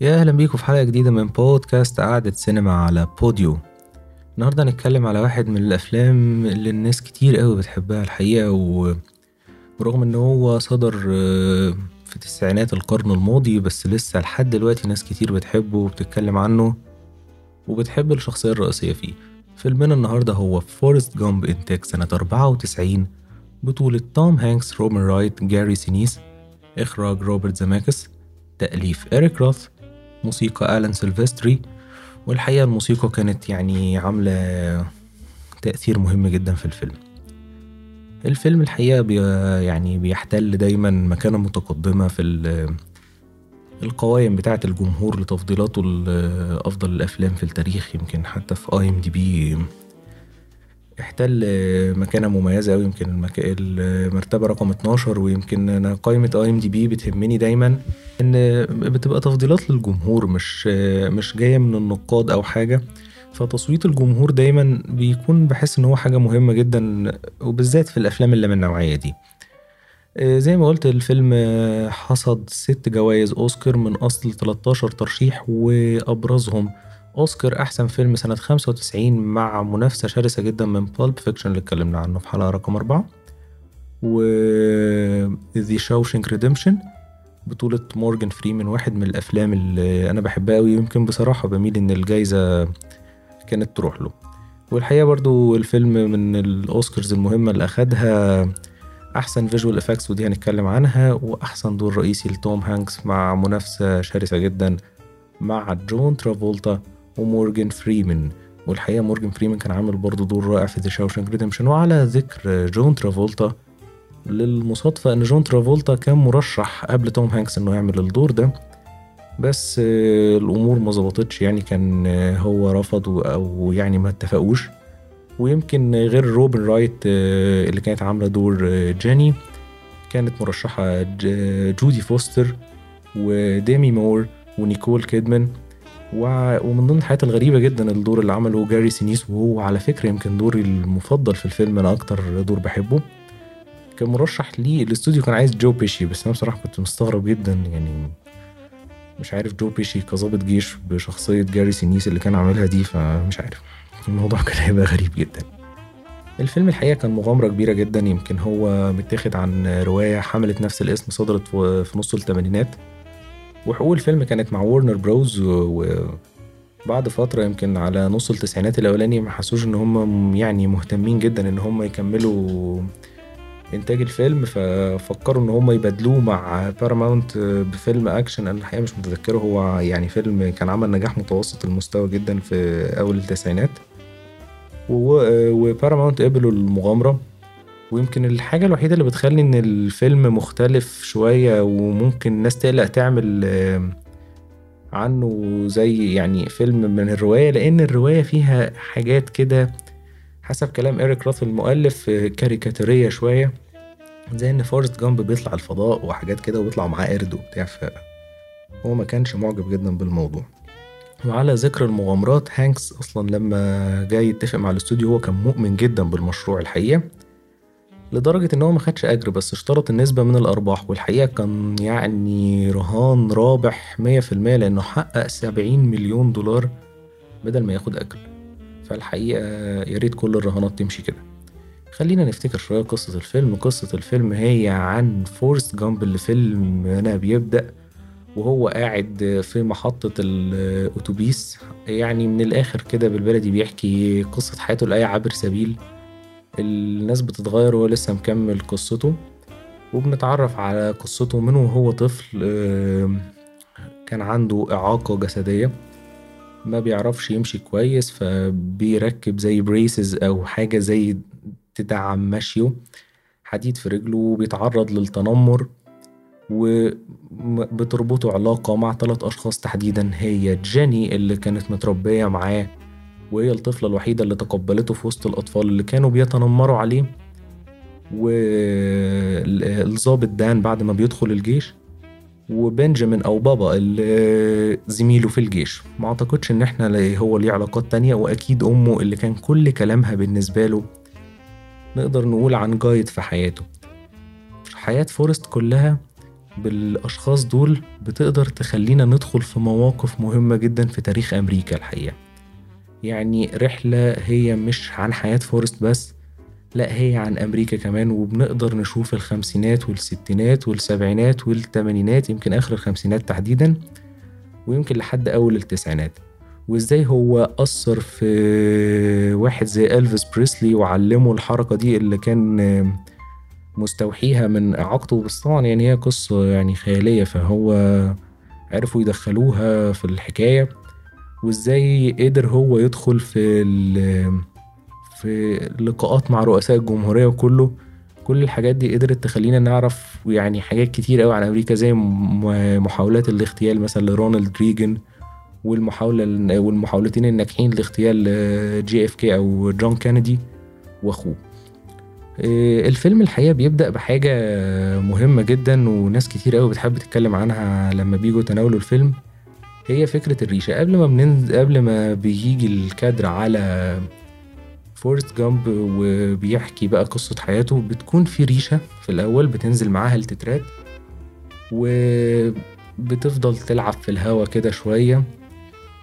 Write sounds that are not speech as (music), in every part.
يا أهلا بيكم في حلقة جديدة من بودكاست قعدة سينما على بوديو. النهارده هنتكلم على واحد من الأفلام اللي الناس كتير قوي بتحبها الحقيقة و... ورغم إن هو صدر آه، في تسعينات القرن الماضي بس لسه لحد دلوقتي ناس كتير بتحبه وبتتكلم عنه وبتحب الشخصية الرئيسية فيه. فيلمنا النهارده هو فورست جامب انتاج سنة 94 بطولة توم هانكس روبن رايت جاري سينيس إخراج روبرت زيميكس تأليف إريك روث موسيقى آلان سيلفستري والحقيقة الموسيقى كانت يعني عاملة تأثير مهم جدا في الفيلم. الفيلم الحقيقة بي يعني بيحتل دايما مكانة متقدمة في القوائم بتاعة الجمهور لتفضيلاته لأفضل الأفلام في التاريخ يمكن حتى في IMDb احتل مكانة مميزة أوي. يمكن المك... المرتبة رقم 12 ويمكن أنا قائمة اي ام دي بي بتهمني دايما إن بتبقى تفضيلات للجمهور مش مش جاية من النقاد أو حاجة. فتصويت الجمهور دايما بيكون بحس إن هو حاجة مهمة جدا وبالذات في الأفلام اللي من النوعية دي. زي ما قلت الفيلم حصد ست جوائز أوسكار من أصل 13 ترشيح وأبرزهم أوسكار أحسن فيلم سنة 95 مع منافسة شرسة جدا من Pulp Fiction اللي اتكلمنا عنه. في حلقة رقم أربعة. و The Shawshank Redemption بطولة مورجان فريمان واحد من الأفلام اللي أنا بحبها أوي. يمكن بصراحة بميل إن الجايزة كانت تروح له. والحقيقة برضو الفيلم من الأوسكارز المهمة اللي أخدها أحسن visual effects ودي هنتكلم عنها. وأحسن دور رئيسي لتوم هانكس مع منافسة شرسة جدا مع جون ترافولتا. ومورجان فريمان والحقيقة مورجان فريمان كان عامل برضه دور رائع في The Shawshank Redemption وعلى ذكر جون ترافولتا للمصادفة إن جون ترافولتا كان مرشح قبل توم هانكس إنه يعمل الدور ده. بس الأمور ما ظبطتش. يعني كان هو رفض أو يعني ما اتفقوش. ويمكن غير روبن رايت اللي كانت عاملة دور جيني كانت مرشحة جودي فوستر وديمي مور ونيكول كيدمان. ومن ضمن الحاجات الغريبة جدا الدور اللي عمله جاري سينيس وهو على فكرة يمكن دوري المفضل في الفيلم أنا أكتر دور بحبه. كان مرشح ليه الاستوديو كان عايز جو بيشي بس أنا بصراحة كنت مستغرب جدا يعني مش عارف جو بيشي كظابط جيش بشخصية جاري سينيس اللي كان عاملها دي فمش عارف. الموضوع (laughs) كان هيبقى غريب جدا. الفيلم الحقيقة كان مغامرة كبيرة جدا يمكن هو متاخد عن رواية حملت نفس الاسم صدرت في نص الثمانينات. وحقوق الفيلم كانت مع وورنر بروز وبعد فترة يمكن على نص التسعينات الأولاني ما حسوش إن هم يعني مهتمين جدا إن هم يكملوا إنتاج الفيلم ففكروا إن هم يبادلوه مع باراماونت بفيلم أكشن. أنا الحقيقة مش متذكره هو يعني فيلم كان عمل نجاح متوسط المستوى جدا في أول التسعينات. وباراماونت قبلوا المغامرة. ويمكن الحاجة الوحيدة اللي بتخلي إن الفيلم مختلف شوية وممكن الناس تقلق تعمل عنه زي يعني فيلم من الرواية لأن الرواية فيها حاجات كده حسب كلام إيريك روث المؤلف كاريكاتورية شوية زي إن فورست جامب بيطلع الفضاء وحاجات كده وبيطلع معاه قرد وبتاع فهو ما كانش معجب جدا بالموضوع. وعلى ذكر المغامرات هانكس أصلا لما جاي يتفق مع الاستوديو هو كان مؤمن جدا بالمشروع الحقيقة. لدرجة إن هو ما خدش أجر بس اشترط النسبة من الأرباح والحقيقة كان يعني رهان رابح مية في المية لأنه حقق سبعين مليون دولار بدل ما ياخد أجر. فالحقيقة ياريت كل الرهانات تمشي كده. خلينا نفتكر شوية قصة الفيلم. قصة الفيلم هي عن فورست جامب اللي فيلم أنا بيبدأ وهو قاعد في محطة الأتوبيس. يعني من الآخر كده بالبلدي بيحكي قصة حياته لأي عابر سبيل. الناس بتتغير وهو لسه مكمل قصته وبنتعرف على قصته من وهو طفل كان عنده إعاقة جسدية ما بيعرفش يمشي كويس فبيركب زي بريسز أو حاجة زي تدعم مشيه حديد في رجله وبيتعرض للتنمر وبتربطه علاقة مع ثلاث أشخاص تحديدا هي جيني اللي كانت متربية معاه. وهي الطفلة الوحيدة اللي تقبلته في وسط الأطفال اللي كانوا بيتنمروا عليه. والظابط دان بعد ما بيدخل الجيش وبنجامين أو بابا اللي زميله في الجيش. ما أعتقدش إن إحنا هو ليه علاقات تانية وأكيد أمه اللي كان كل كلامها بالنسبة له نقدر نقول عن جايد في حياته. حياة فورست كلها بالأشخاص دول بتقدر تخلينا ندخل في مواقف مهمة جدا في تاريخ أمريكا الحقيقة. يعني رحلة هي مش عن حياة فورست بس لا هي عن أمريكا كمان وبنقدر نشوف الخمسينات والستينات والسبعينات والتمانينات يمكن آخر الخمسينات تحديدا ويمكن لحد أول التسعينات. وإزاي هو أثر في واحد زي ألفيس بريسلي وعلمه الحركة دي اللي كان مستوحيها من إعاقته بس طبعا يعني هي قصة يعني خيالية فهو عرفوا يدخلوها في الحكاية. وإزاي قدر هو يدخل في في لقاءات مع رؤساء الجمهورية وكله. كل الحاجات دي قدرت تخلينا نعرف يعني حاجات كتير قوي عن أمريكا زي محاولات الاغتيال مثلا لرونالد ريجن والمحاولة والمحاولتين الناجحين لاغتيال JFK أو جون كينيدي وأخوه. آه، الفيلم الحقيقة بيبدأ بحاجة مهمة جدا وناس كتير قوي بتحب تتكلم عنها لما بيجوا يتناولوا الفيلم. هي فكرة الريشة. قبل ما بننزل قبل ما بيجي الكادر على فورست جامب وبيحكي بقى قصة حياته بتكون في ريشة في الأول بتنزل معاها التترات وبتفضل تلعب في الهوا كده شوية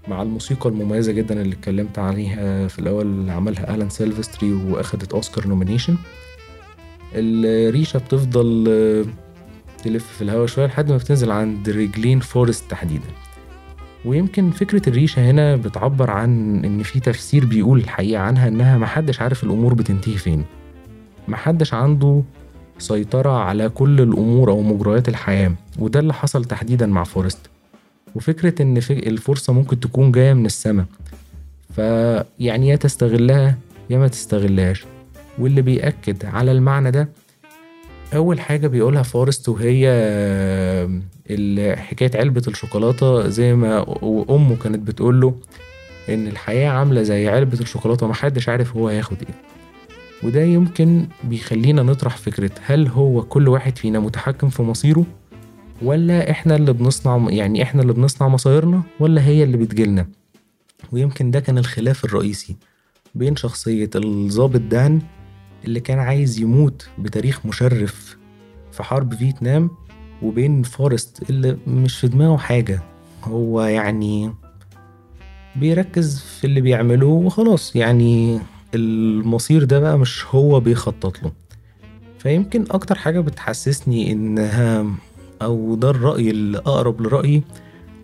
مع الموسيقى المميزة جدا اللي اتكلمت عليها في الأول اللي عملها ألان سيلفستري وأخدت Oscar nomination. الريشة بتفضل تلف في الهوا شوية لحد ما بتنزل عند رجلين فورست تحديدا. ويمكن فكرة الريشة هنا بتعبر عن إن في تفسير بيقول الحقيقة عنها إنها محدش عارف الأمور بتنتهي فين. محدش عنده سيطرة على كل الأمور أو مجريات الحياة وده اللي حصل تحديدا مع فورست. وفكرة إن الفرصة ممكن تكون جاية من السماء. فيعني يا تستغلها يا ما تستغلهاش. واللي بيأكد على المعنى ده أول حاجة بيقولها فورست وهي حكاية علبة الشوكولاتة زي ما أمه كانت بتقوله إن الحياة عاملة زي علبة الشوكولاتة ومحدش عارف هو هياخد إيه. وده يمكن بيخلينا نطرح فكرة هل هو كل واحد فينا متحكم في مصيره؟ ولا إحنا اللي بنصنع يعني إحنا اللي بنصنع مصايرنا؟ ولا هي اللي بتجيلنا؟ ويمكن ده كان الخلاف الرئيسي بين شخصية الظابط دان اللي كان عايز يموت بتاريخ مشرف في حرب فيتنام وبين فورست اللي مش في دماغه حاجة. هو يعني بيركز في اللي بيعمله وخلاص. يعني المصير ده بقى مش هو بيخطط له. فيمكن أكتر حاجة بتحسسني إنها أو ده الرأي اللي أقرب لرأيي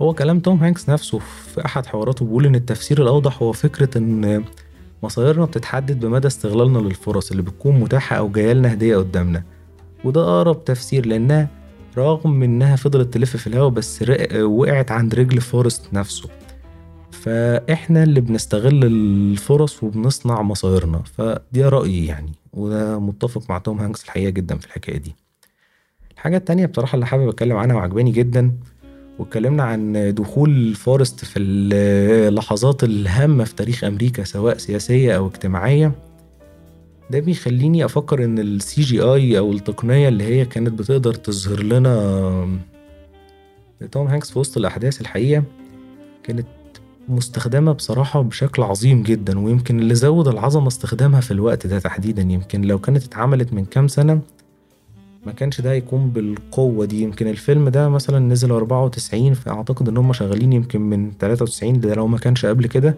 هو كلام توم هانكس نفسه في أحد حواراته بيقول إن التفسير الأوضح هو فكرة إن مصايرنا بتتحدد بمدى استغلالنا للفرص اللي بتكون متاحة أو جايلنا هدية قدامنا. وده أقرب تفسير لأنها رغم إنها فضلت تلف في الهواء بس وقعت عند رجل فورست نفسه. فإحنا اللي بنستغل الفرص وبنصنع مصايرنا. فدي رأيي يعني وده متفق مع توم هانكس الحقيقة جدا في الحكاية دي. الحاجة التانية بصراحة اللي حابب أتكلم عنها وعجباني جدا واتكلمنا عن دخول فورست في اللحظات الهامة في تاريخ أمريكا سواء سياسية أو اجتماعية. ده بيخليني أفكر إن ال CGI أو التقنية اللي هي كانت بتقدر تظهر لنا توم هانكس في وسط الأحداث الحقيقة كانت مستخدمة بصراحة بشكل عظيم جدا ويمكن اللي زود العظمة استخدامها في الوقت ده تحديدا يمكن لو كانت اتعملت من كام سنة ما كانش ده هيكون بالقوة دي. يمكن الفيلم ده مثلا نزل 94 فأعتقد إن هم شغالين يمكن من 93 ده لو ما كانش قبل كده.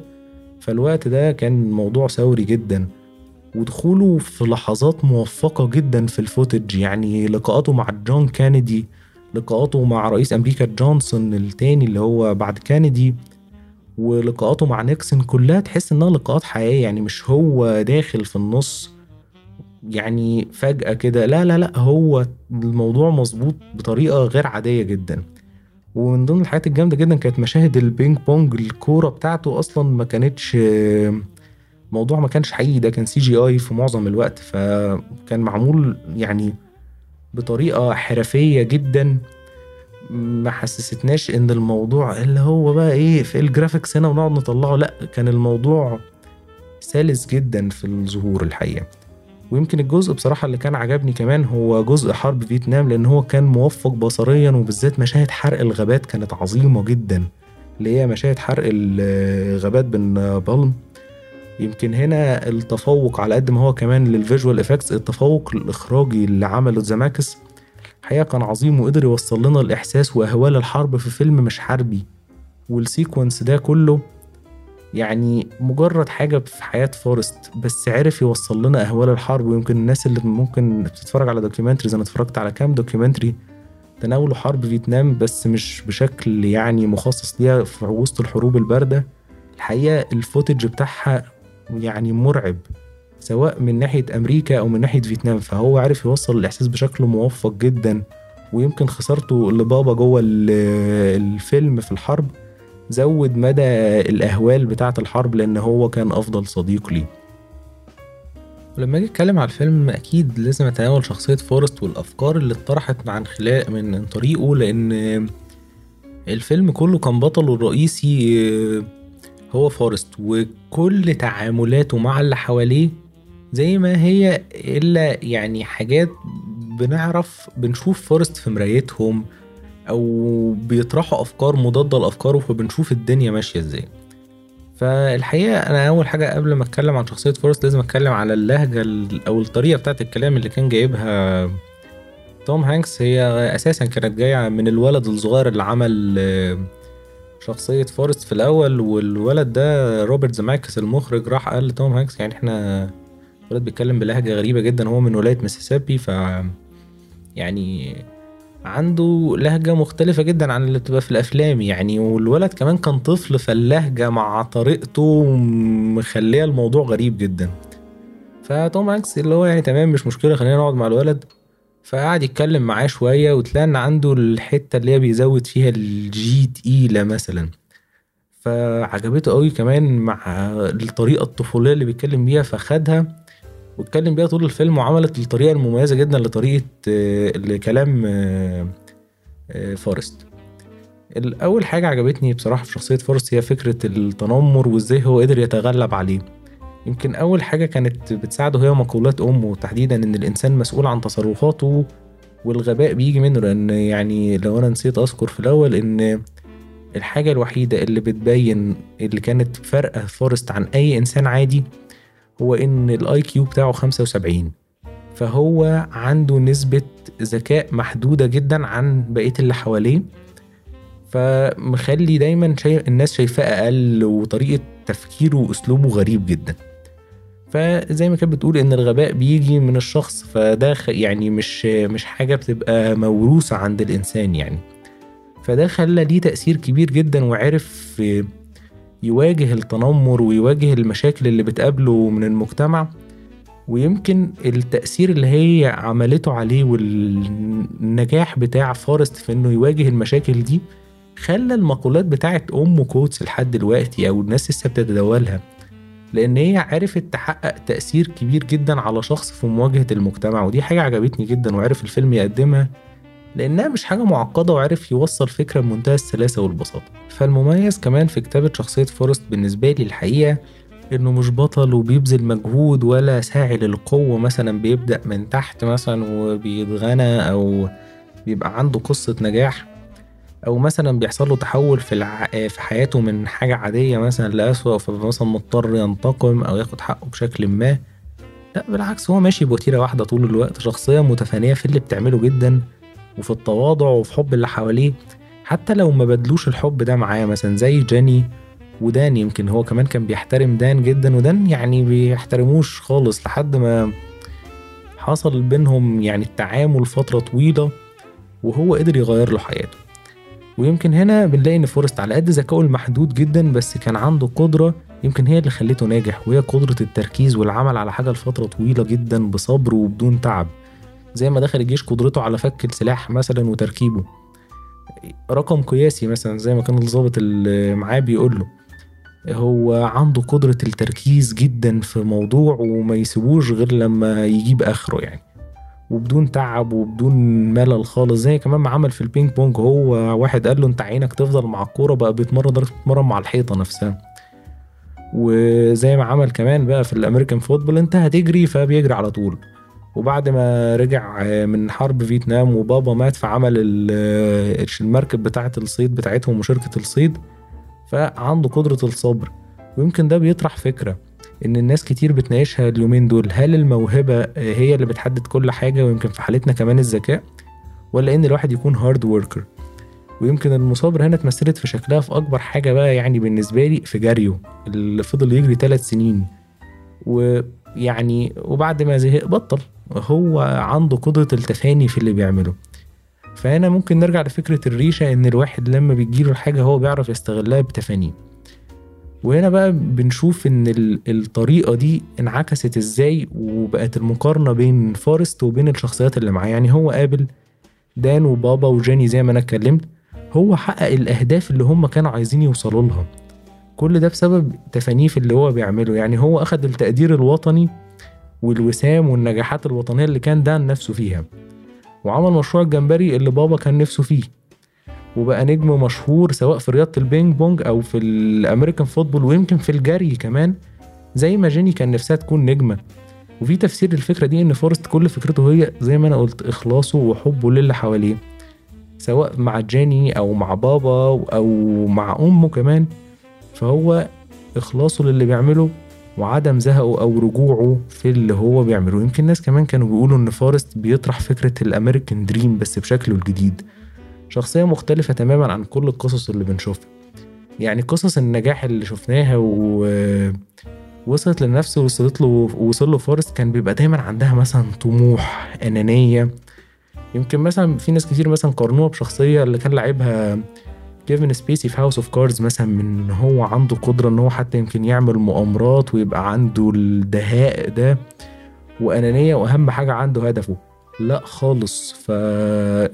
فالوقت ده كان موضوع ثوري جدا. ودخوله في لحظات موفقة جدا في ال footage. يعني لقاءاته مع جون كينيدي لقاءاته مع رئيس أمريكا جونسون التاني اللي هو بعد كينيدي ولقاءاته مع نيكسون كلها تحس إنها لقاءات حقيقية. يعني مش هو داخل في النص. يعني فجأة كده لا لا لا هو الموضوع مظبوط بطريقة غير عادية جدا. ومن ضمن الحاجات الجامدة جدا كانت مشاهد البينج بونج الكورة بتاعته أصلا ما كانتش موضوع ما كانش حقيقي ده كان CGI في معظم الوقت فكان معمول يعني بطريقة حرفية جدا ما حسستناش إن الموضوع اللي هو بقى إيه في ال graphics هنا ونقعد نطلعه لأ كان الموضوع سلس جدا في الظهور الحقيقة. ويمكن الجزء بصراحة اللي كان عجبني كمان هو جزء حرب فيتنام لأن هو كان موفق بصريا وبالذات مشاهد حرق الغابات كانت عظيمة جدا اللي هي مشاهد حرق الغابات بالنابالم يمكن هنا التفوق على قد ما هو كمان لل visual effects التفوق الإخراجي اللي عمله زيميكس الحقيقة كان عظيم وقدر يوصل لنا الإحساس وأهوال الحرب في فيلم مش حربي. وال sequence ده كله يعني مجرد حاجة في حياة فورست بس عرف يوصل لنا أهوال الحرب. ويمكن الناس اللي ممكن بتتفرج على documentaries أنا اتفرجت على كام documentary تناولوا حرب فيتنام بس مش بشكل يعني مخصص ليها في وسط الحروب الباردة. الحقيقة ال footage بتاعها يعني مرعب سواء من ناحية أمريكا أو من ناحية فيتنام. فهو عارف يوصل الإحساس بشكل موفق جدا ويمكن خسارته لبوبا جوه الفيلم في الحرب زود مدى الأهوال بتاعة الحرب لأن هو كان أفضل صديق ليه. ولما أجي أتكلم على الفيلم أكيد لازم أتناول شخصية فورست والأفكار اللي اتطرحت عن خلال من طريقه لأن الفيلم كله كان بطله الرئيسي هو فورست وكل تعاملاته مع اللي حواليه زي ما هي إلا يعني حاجات بنعرف بنشوف فورست في مرايتهم أو بيطرحوا أفكار مضادة لأفكاره فبنشوف الدنيا ماشية إزاي. فالحقيقة أنا أول حاجة قبل ما أتكلم عن شخصية فورست لازم أتكلم على اللهجة أو الطريقة بتاعت الكلام اللي كان جايبها توم هانكس. هي أساسا كانت جاية من الولد الصغير اللي عمل شخصية فورست في الأول والولد ده روبرت زيميكس المخرج راح قال لتوم هانكس يعني إحنا الولد بيتكلم بلهجة غريبة جدا هو من ولاية ميسيسيبي ف يعني عنده لهجة مختلفة جدا عن اللي بتبقى في الأفلام يعني والولد كمان كان طفل فاللهجة مع طريقته مخلية الموضوع غريب جدا. فتوم هانكس اللي هو يعني تمام مش مشكلة خلينا نقعد مع الولد. فقعد يتكلم معاه شوية وتلاقي إن عنده الحتة اللي هي بيزود فيها ال G تقيلة مثلا. فعجبته قوي كمان مع الطريقة الطفولية اللي بيتكلم بيها فخدها واتكلم بيها طول الفيلم وعملت الطريقة المميزة جدا لطريقة لكلام فورست. الأول حاجة عجبتني بصراحة في شخصية فورست هي فكرة التنمر وإزاي هو قدر يتغلب عليه. يمكن أول حاجة كانت بتساعده هي مقولات أمه تحديدا إن الإنسان مسؤول عن تصرفاته والغباء بيجي منه لأن يعني لو أنا نسيت أذكر في الأول إن الحاجة الوحيدة اللي بتبين اللي كانت فرقة فورست عن أي إنسان عادي هو إن ال IQ بتاعه 75 فهو عنده نسبة ذكاء محدودة جدا عن بقية اللي حواليه. فمخلي دايما شايف الناس شايفاه أقل وطريقة تفكيره وأسلوبه غريب جدا. فزي ما كانت بتقول إن الغباء بيجي من الشخص فده يعني مش مش حاجة بتبقى موروثة عند الإنسان يعني. فده خلى ليه تأثير كبير جدا وعرف يواجه التنمر ويواجه المشاكل اللي بتقابله من المجتمع ويمكن التأثير اللي هي عملته عليه والنجاح بتاع فارست في إنه يواجه المشاكل دي خلى المقولات بتاعت أم كوتس لحد دلوقتي أو الناس لسه بتتداولها. لأن هي عرفت تحقق تأثير كبير جدا على شخص في مواجهة المجتمع ودي حاجة عجبتني جدا وعرف الفيلم يقدمها لأنها مش حاجة معقدة وعرف يوصل فكرة بمنتهى السلاسة والبساطة. فالمميز كمان في كتابة شخصية فورست بالنسبة لي الحقيقة إنه مش بطل وبيبذل مجهود ولا ساعي للقوة مثلا بيبدأ من تحت مثلا وبيتغنى أو بيبقى عنده قصة نجاح. أو مثلا بيحصل له تحول في الع... في حياته من حاجة عادية مثلا لاسوء فمثلا مضطر ينتقم أو ياخد حقه بشكل ما. لا بالعكس هو ماشي بوتيرة واحدة طول الوقت شخصية متفانية في اللي بتعمله جدا وفي التواضع وفي حب اللي حواليه. حتى لو ما بدلوش الحب ده معاه مثلا زي جاني ودان يمكن هو كمان كان بيحترم دان جدا ودان يعني بيحترموش خالص لحد ما حصل بينهم يعني التعامل فترة طويلة وهو قدر يغير له حياته. ويمكن هنا بنلاقي إن فورست على قد ذكائه المحدود جدا بس كان عنده قدرة يمكن هي اللي خلته ناجح وهي قدرة التركيز والعمل على حاجة لفترة طويلة جدا بصبر وبدون تعب. زي ما دخل الجيش قدرته على فك السلاح مثلا وتركيبه. رقم قياسي مثلا زي ما كان الضابط اللي معاه بيقول له هو عنده قدرة التركيز جدا في موضوع وما يسيبوش غير لما يجيب آخره يعني. وبدون تعب وبدون ملل خالص زي كمان ما عمل في البينج بونج هو واحد قال له انت عينك تفضل مع الكورة بقى بيتمرن بيتمرن مع الحيطة نفسها. وزي ما عمل كمان بقى في الأمريكان فوتبول انت هتجري فبيجري على طول. وبعد ما رجع من حرب فيتنام وبابا مات فعمل المركب بتاعة الصيد بتاعتهم وشركة الصيد فعنده قدرة الصبر. ويمكن ده بيطرح فكرة. إن الناس كتير بتناقشها اليومين دول. هل الموهبة هي اللي بتحدد كل حاجة ويمكن في حالتنا كمان الذكاء؟ ولا إن الواحد يكون hard worker ويمكن المثابرة هنا اتمثلت في شكلها في أكبر حاجة بقى يعني بالنسبة لي في جريه اللي فضل يجري ثلاث سنين. ويعني وبعد ما زهق بطل. هو عنده قدرة التفاني في اللي بيعمله. فهنا ممكن نرجع لفكرة الريشة إن الواحد لما بتجيله الحاجة هو بيعرف يستغلها بتفانيه. وهنا بقى بنشوف إن الطريقة دي انعكست إزاي وبقت المقارنة بين فورست وبين الشخصيات اللي معاه. يعني هو قابل دان وبابا وجيني زي ما أنا اتكلمت. هو حقق الأهداف اللي هم كانوا عايزين يوصلوا لها. كل ده بسبب تفانيه في اللي هو بيعمله. يعني هو أخد التقدير الوطني والوسام والنجاحات الوطنية اللي كان دان نفسه فيها. وعمل مشروع الجمبري اللي بابا كان نفسه فيه. وبقى نجم مشهور سواء في رياضة ال ping pong أو في ال American football ويمكن في الجري كمان زي ما جيني كان نفسها تكون نجمة. وفي تفسير للفكرة دي إن فورست كل فكرته هي زي ما أنا قلت إخلاصه وحبه للي حواليه. سواء مع جيني أو مع بابا أو مع أمه كمان فهو إخلاصه للي بيعمله وعدم زهقه أو رجوعه في اللي هو بيعمله. يمكن ناس كمان كانوا بيقولوا إن فورست بيطرح فكرة ال American dream بس بشكله الجديد. شخصية مختلفة تماما عن كل القصص اللي بنشوفها. يعني قصص النجاح اللي شفناها و وصلت لنفسه وصلت له وصل له فورست كان بيبقى دايما عندها مثلا طموح أنانية. يمكن مثلا في ناس كتير مثلا قارنوها بشخصية اللي كان لعبها كيفن سبيسي في House of Cards مثلا من إن هو عنده قدرة إن هو حتى يمكن يعمل مؤامرات ويبقى عنده الدهاء ده وأنانية وأهم حاجة عنده هدفه. لا خالص. فالطرح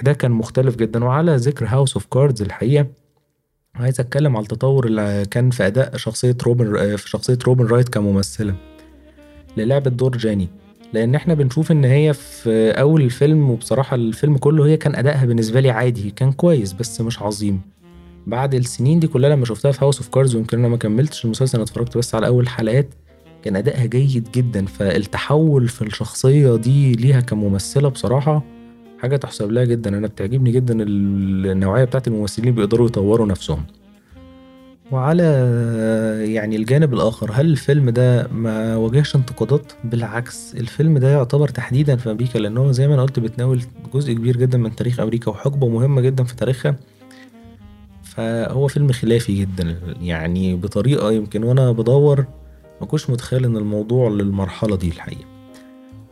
ده كان مختلف جدا. وعلى ذكر House of Cards الحقيقة عايز أتكلم على التطور اللي كان في أداء شخصية روبن في شخصية روبن رايت كممثلة لعبت دور جيني. لأن إحنا بنشوف إن هي في أول الفيلم وبصراحة الفيلم كله هي كان أدائها بالنسبة لي عادي كان كويس بس مش عظيم. بعد السنين دي كلها لما شفتها في House of Cards ويمكن أنا ما كملتش المسلسل أنا اتفرجت بس على أول حلقات كان أدائها جيد جدا فالتحول في الشخصية دي ليها كممثلة بصراحة حاجة تحسب لها جدا. أنا بتعجبني جدا النوعية بتاعت الممثلين بيقدروا يطوروا نفسهم. وعلى يعني الجانب الآخر هل الفيلم ده ما واجهش انتقادات؟ بالعكس الفيلم ده يعتبر تحديدا في أمريكا لأنه زي ما أنا قلت بتناول جزء كبير جدا من تاريخ أمريكا وحقبة مهمة جدا في تاريخها. فهو فيلم خلافي جدا يعني بطريقة يمكن وأنا بدور ما كنتش متخيل إن الموضوع للمرحلة دي الحقيقة.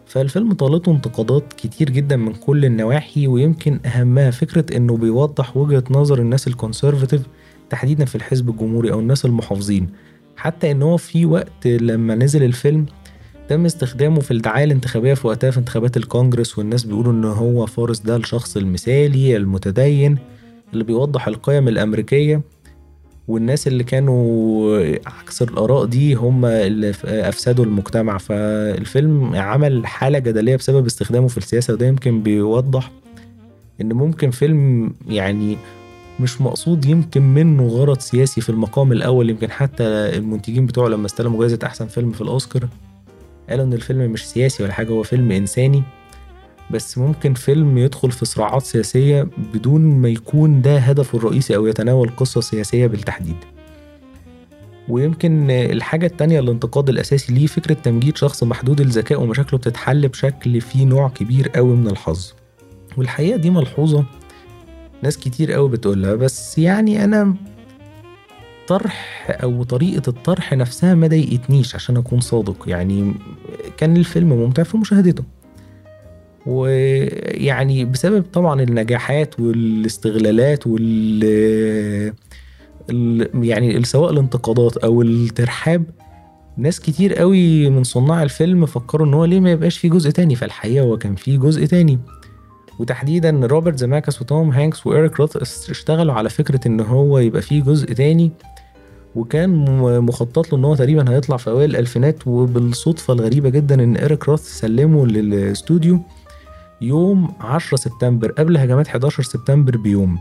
فالفيلم طالته انتقادات كتير جدا من كل النواحي ويمكن أهمها فكرة إنه بيوضح وجهة نظر الناس الكونسرفاتيف تحديدا في الحزب الجمهوري أو الناس المحافظين. حتى إن هو في وقت لما نزل الفيلم تم استخدامه في الدعاية الانتخابية في وقتها في انتخابات الكونجرس والناس بيقولوا إن هو فارس ده الشخص المثالي المتدين اللي بيوضح القيم الأمريكية. والناس اللي كانوا عكس الآراء دي هم اللي أفسدوا المجتمع. فالفيلم عمل حالة جدلية بسبب استخدامه في السياسة وده يمكن بيوضح إن ممكن فيلم يعني مش مقصود يمكن منه غرض سياسي في المقام الأول. يمكن حتى المنتجين بتوعه لما استلموا جائزة أحسن فيلم في الأوسكار قالوا إن الفيلم مش سياسي ولا حاجة هو فيلم إنساني. بس ممكن فيلم يدخل في صراعات سياسية بدون ما يكون ده هدفه الرئيسي أو يتناول قصة سياسية بالتحديد. ويمكن الحاجة التانية الانتقاد الأساسي ليه فكرة تمجيد شخص محدود الذكاء ومشاكله بتتحل بشكل فيه نوع كبير قوي من الحظ. والحقيقة دي ملحوظة. ناس كتير قوي بتقولها بس يعني أنا طرح أو طريقة الطرح نفسها ما ضايقتنيش عشان أكون صادق. يعني كان الفيلم ممتع في مشاهدته. ويعني بسبب طبعا النجاحات والاستغلالات وال يعني سواء الانتقادات أو الترحاب ناس كتير قوي من صناع الفيلم فكروا إن هو ليه ما يبقاش في جزء تاني. فالحقيقة هو كان في جزء تاني. وتحديدا روبرت زماكس وتوم هانكس وإيريك روث اشتغلوا على فكرة إن هو يبقى فيه جزء تاني. وكان مخطط له إن هو تقريبا هيطلع في أوائل الألفينات وبالصدفة الغريبة جدا إن إيريك روث سلمه للاستوديو يوم 10 سبتمبر قبل هجمات 11 سبتمبر بيوم.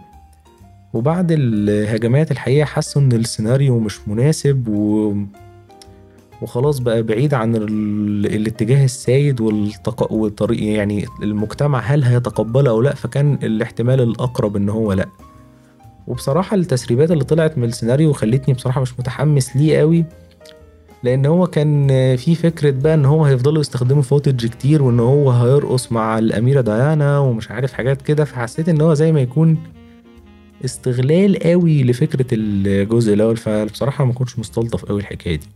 وبعد الهجمات الحقيقة حسوا إن السيناريو مش مناسب و... وخلاص بقى بعيد عن ال... الاتجاه السائد والتق... والطريق يعني المجتمع هل هيتقبله أو لأ فكان الاحتمال الأقرب إن هو لأ. وبصراحة التسريبات اللي طلعت من السيناريو خلتني بصراحة مش متحمس ليه قوي. لأن هو كان في فكرة بقى إن هو هيفضلوا يستخدموا فوتج كتير وإن هو هيرقص مع الأميرة ديانا ومش عارف حاجات كده. فحسيت إن هو زي ما يكون استغلال قوي لفكرة الجزء الأول. فبصراحة ما كنتش مستلطف قوي الحكاية دي.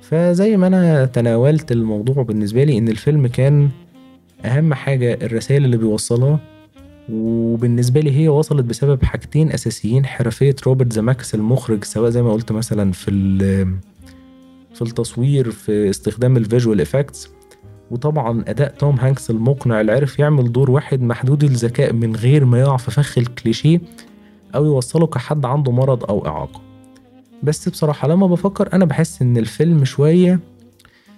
فزي ما أنا تناولت الموضوع بالنسبة لي إن الفيلم كان أهم حاجة الرسائل اللي بيوصلها. وبالنسبة لي هي وصلت بسبب حاجتين أساسيين حرفية روبرت زماكس المخرج سواء زي ما قلت مثلا في في التصوير في استخدام ال visual effects. وطبعا أداء توم هانكس المقنع اللي عرف يعمل دور واحد محدود الذكاء من غير ما يقع في فخ الكليشيه أو يوصله كحد عنده مرض أو إعاقة. بس بصراحة لما بفكر أنا بحس إن الفيلم شوية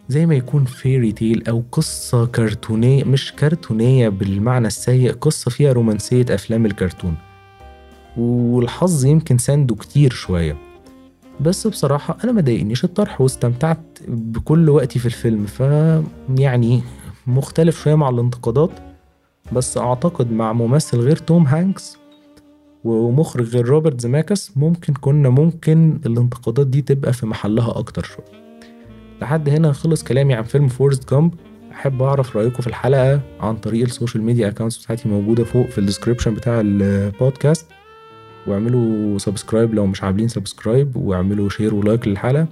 زي ما يكون fairy tale أو قصة كرتونية مش كرتونية بالمعنى السيء قصة فيها رومانسية أفلام الكرتون. والحظ يمكن سانده كتير شوية. بس بصراحة أنا ما ضايقنيش الطرح واستمتعت بكل وقتي في الفيلم ف يعني مختلف شوية مع الانتقادات بس أعتقد مع ممثل غير توم هانكس ومخرج غير روبرت زماكس ممكن كنا ممكن الانتقادات دي تبقى في محلها أكتر شوية. لحد هنا خلص كلامي عن فيلم فورست جامب. أحب أعرف رأيكم في الحلقة عن طريق ال social media accounts بتاعتي موجودة فوق في ال description بتاع البودكاست واعملوا subscribe لو مش عاملين subscribe واعملوا share و like للحلقة.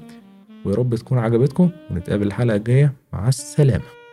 ويا رب تكون عجبتكم ونتقابل الحلقة الجاية. مع السلامة.